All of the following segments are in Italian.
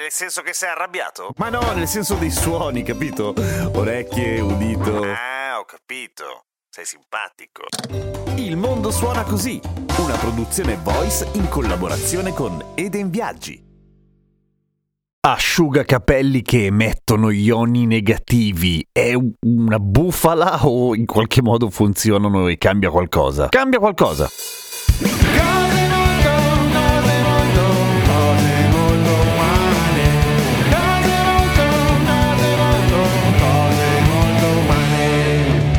Nel senso che sei arrabbiato? Ma no, nel senso dei suoni, capito? Orecchie, udito. Ah, ho capito. Sei simpatico. Il mondo suona così, una produzione voice in collaborazione con Eden Viaggi. Asciugacapelli che emettono ioni negativi è una bufala o in qualche modo funzionano e cambia qualcosa? Cambia qualcosa.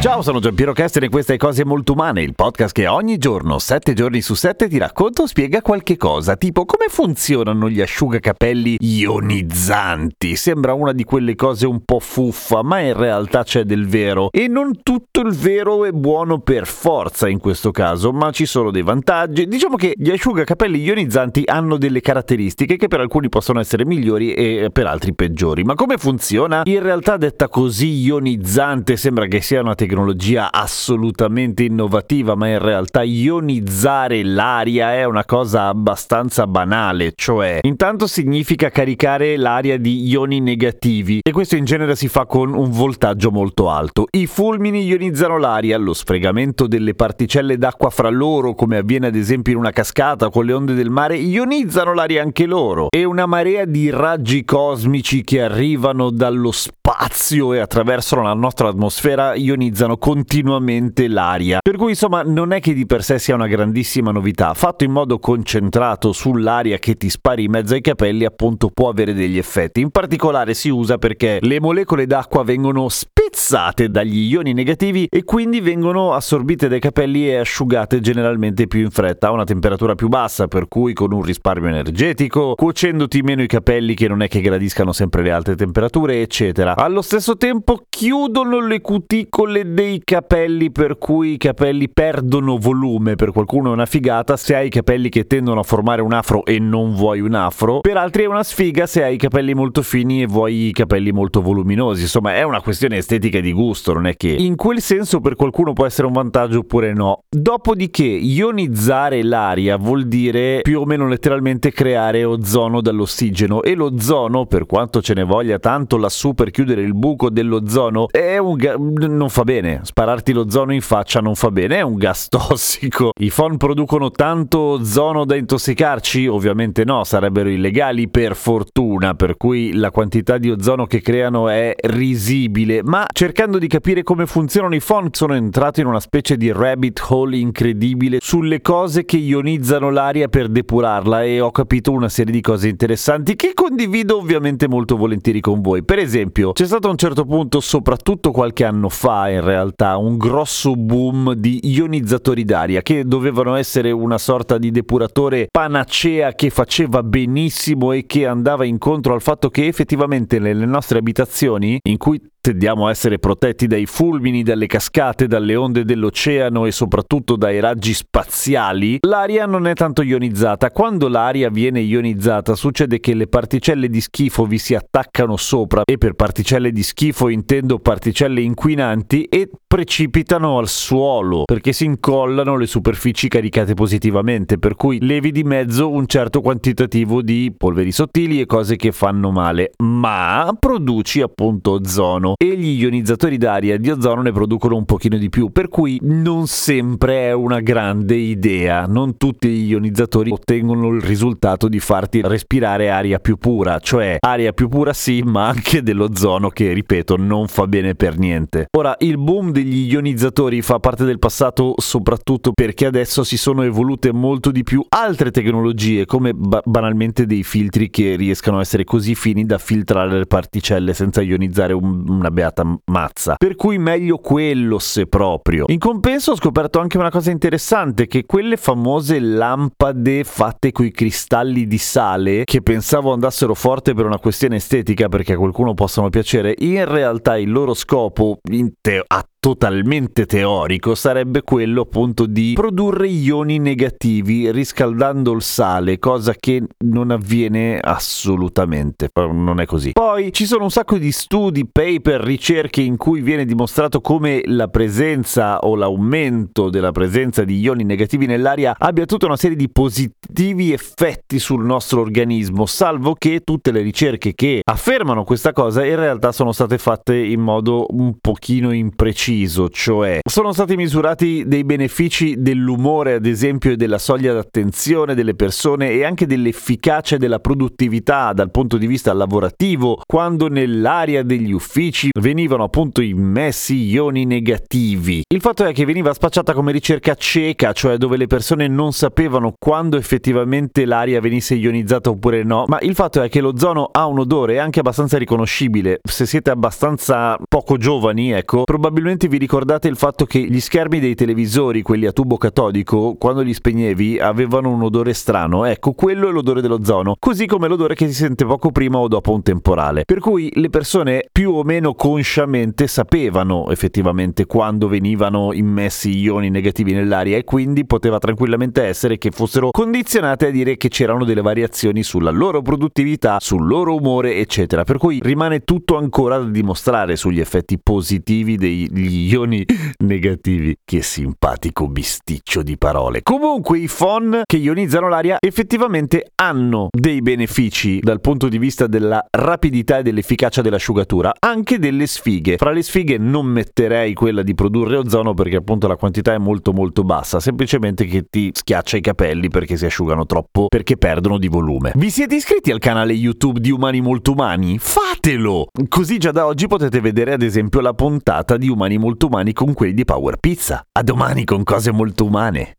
Ciao, sono Giampiero Kesten e questa è Cose Molto Umane, il podcast che ogni giorno, 7 giorni su 7, ti racconta o spiega qualche cosa, tipo come funzionano gli asciugacapelli ionizzanti. Sembra una di quelle cose un po' fuffa, ma in realtà c'è del vero. E non tutto il vero è buono per forza in questo caso, ma ci sono dei vantaggi. Diciamo che gli asciugacapelli ionizzanti hanno delle caratteristiche che per alcuni possono essere migliori e per altri peggiori. Ma come funziona? In realtà detta così ionizzante sembra che sia una tecnologia tecnologia assolutamente innovativa, ma in realtà ionizzare l'aria è una cosa abbastanza banale, cioè intanto significa caricare l'aria di ioni negativi e questo in genere si fa con un voltaggio molto alto. I fulmini ionizzano l'aria, lo sfregamento delle particelle d'acqua fra loro, come avviene ad esempio in una cascata con le onde del mare, ionizzano l'aria anche loro e una marea di raggi cosmici che arrivano dallo spazio e attraversano la nostra atmosfera ionizzano utilizzano continuamente l'aria. Per cui insomma non è che di per sé sia una grandissima novità, fatto in modo concentrato sull'aria che ti spari in mezzo ai capelli appunto può avere degli effetti. In particolare si usa perché le molecole d'acqua vengono spezzate dagli ioni negativi e quindi vengono assorbite dai capelli e asciugate generalmente più in fretta a una temperatura più bassa, per cui con un risparmio energetico, cuocendoti meno i capelli che non è che gradiscano sempre le alte temperature, eccetera. Allo stesso tempo chiudono le cuticole dei capelli per cui i capelli perdono volume, per qualcuno è una figata se hai i capelli che tendono a formare un afro e non vuoi un afro, per altri è una sfiga se hai i capelli molto fini e vuoi i capelli molto voluminosi, insomma è una questione estetica e di gusto, non è che in quel senso per qualcuno può essere un vantaggio oppure no. Dopodiché ionizzare l'aria vuol dire più o meno letteralmente creare ozono dall'ossigeno e l'ozono, per quanto ce ne voglia tanto lassù per chiudere il buco dell'ozono, è un ga- non fa bene spararti l'ozono in faccia non fa bene, è un gas tossico. I phon producono tanto ozono da intossicarci? Ovviamente no, sarebbero illegali per fortuna, per cui la quantità di ozono che creano è risibile, ma cercando di capire come funzionano i phon sono entrato in una specie di rabbit hole incredibile sulle cose che ionizzano l'aria per depurarla e ho capito una serie di cose interessanti che condivido ovviamente molto volentieri con voi. Per esempio, c'è stato a un certo punto, soprattutto qualche anno fa in realtà un grosso boom di ionizzatori d'aria che dovevano essere una sorta di depuratore panacea che faceva benissimo e che andava incontro al fatto che effettivamente nelle nostre abitazioni in cui tendiamo a essere protetti dai fulmini, dalle cascate, dalle onde dell'oceano e soprattutto dai raggi spaziali, l'aria non è tanto ionizzata. Quando l'aria viene ionizzata succede che le particelle di schifo vi si attaccano sopra. E per particelle di schifo intendo particelle inquinanti e precipitano al suolo perché si incollano le superfici caricate positivamente, per cui levi di mezzo un certo quantitativo di polveri sottili e cose che fanno male, ma produci appunto ozono e gli ionizzatori d'aria di ozono ne producono un pochino di più, per cui non sempre è una grande idea. Non tutti gli ionizzatori ottengono il risultato di farti respirare aria più pura, cioè aria più pura sì, ma anche dell'ozono che, ripeto, non fa bene per niente. Ora, il boom degli ionizzatori fa parte del passato soprattutto perché adesso si sono evolute molto di più altre tecnologie, come ba- banalmente dei filtri che riescano a essere così fini da filtrare le particelle senza ionizzare un, una beata mazza. Per cui meglio quello se proprio. In compenso ho scoperto anche una cosa interessante, che quelle famose lampade fatte coi cristalli di sale, che pensavo andassero forte per una questione estetica perché a qualcuno possono piacere, in realtà il loro scopo in te- a totalmente teorico sarebbe quello appunto di produrre ioni negativi riscaldando il sale, cosa che non avviene assolutamente, non è così. Poi ci sono un sacco di studi, paper, ricerche in cui viene dimostrato come la presenza o l'aumento della presenza di ioni negativi nell'aria abbia tutta una serie di positivi effetti sul nostro organismo, salvo che tutte le ricerche che affermano questa cosa in realtà sono state fatte in modo un pochino impreciso preciso, cioè sono stati misurati dei benefici dell'umore, ad esempio, e della soglia d'attenzione delle persone e anche dell'efficacia e della produttività dal punto di vista lavorativo, quando nell'area degli uffici venivano appunto immessi ioni negativi. Il fatto è che veniva spacciata come ricerca cieca, cioè dove le persone non sapevano quando effettivamente l'aria venisse ionizzata oppure no, ma il fatto è che l'ozono ha un odore anche abbastanza riconoscibile. Se siete abbastanza poco giovani, ecco, Probabilmente vi ricordate il fatto che gli schermi dei televisori, quelli a tubo catodico, quando li spegnevi avevano un odore strano. Ecco, quello è l'odore dell'ozono, così come l'odore che si sente poco prima o dopo un temporale. Per cui le persone più o meno consciamente sapevano effettivamente quando venivano immessi ioni negativi nell'aria e quindi poteva tranquillamente essere che fossero condizionate a dire che c'erano delle variazioni sulla loro produttività, sul loro umore, eccetera. Per cui rimane tutto ancora da dimostrare sugli effetti positivi degli gli ioni negativi. Che simpatico bisticcio di parole. Comunque i phon che ionizzano l'aria effettivamente hanno dei benefici dal punto di vista della rapidità e dell'efficacia dell'asciugatura, anche delle sfighe. Fra le sfighe non metterei quella di produrre ozono perché appunto la quantità è molto molto bassa, semplicemente che ti schiaccia i capelli perché si asciugano troppo, perché perdono di volume. Vi siete iscritti al canale YouTube di Umani Molto Umani? Fatelo! Così già da oggi potete vedere ad esempio la puntata di Umani molto umani con quelli di Power Pizza. A domani con cose molto umane.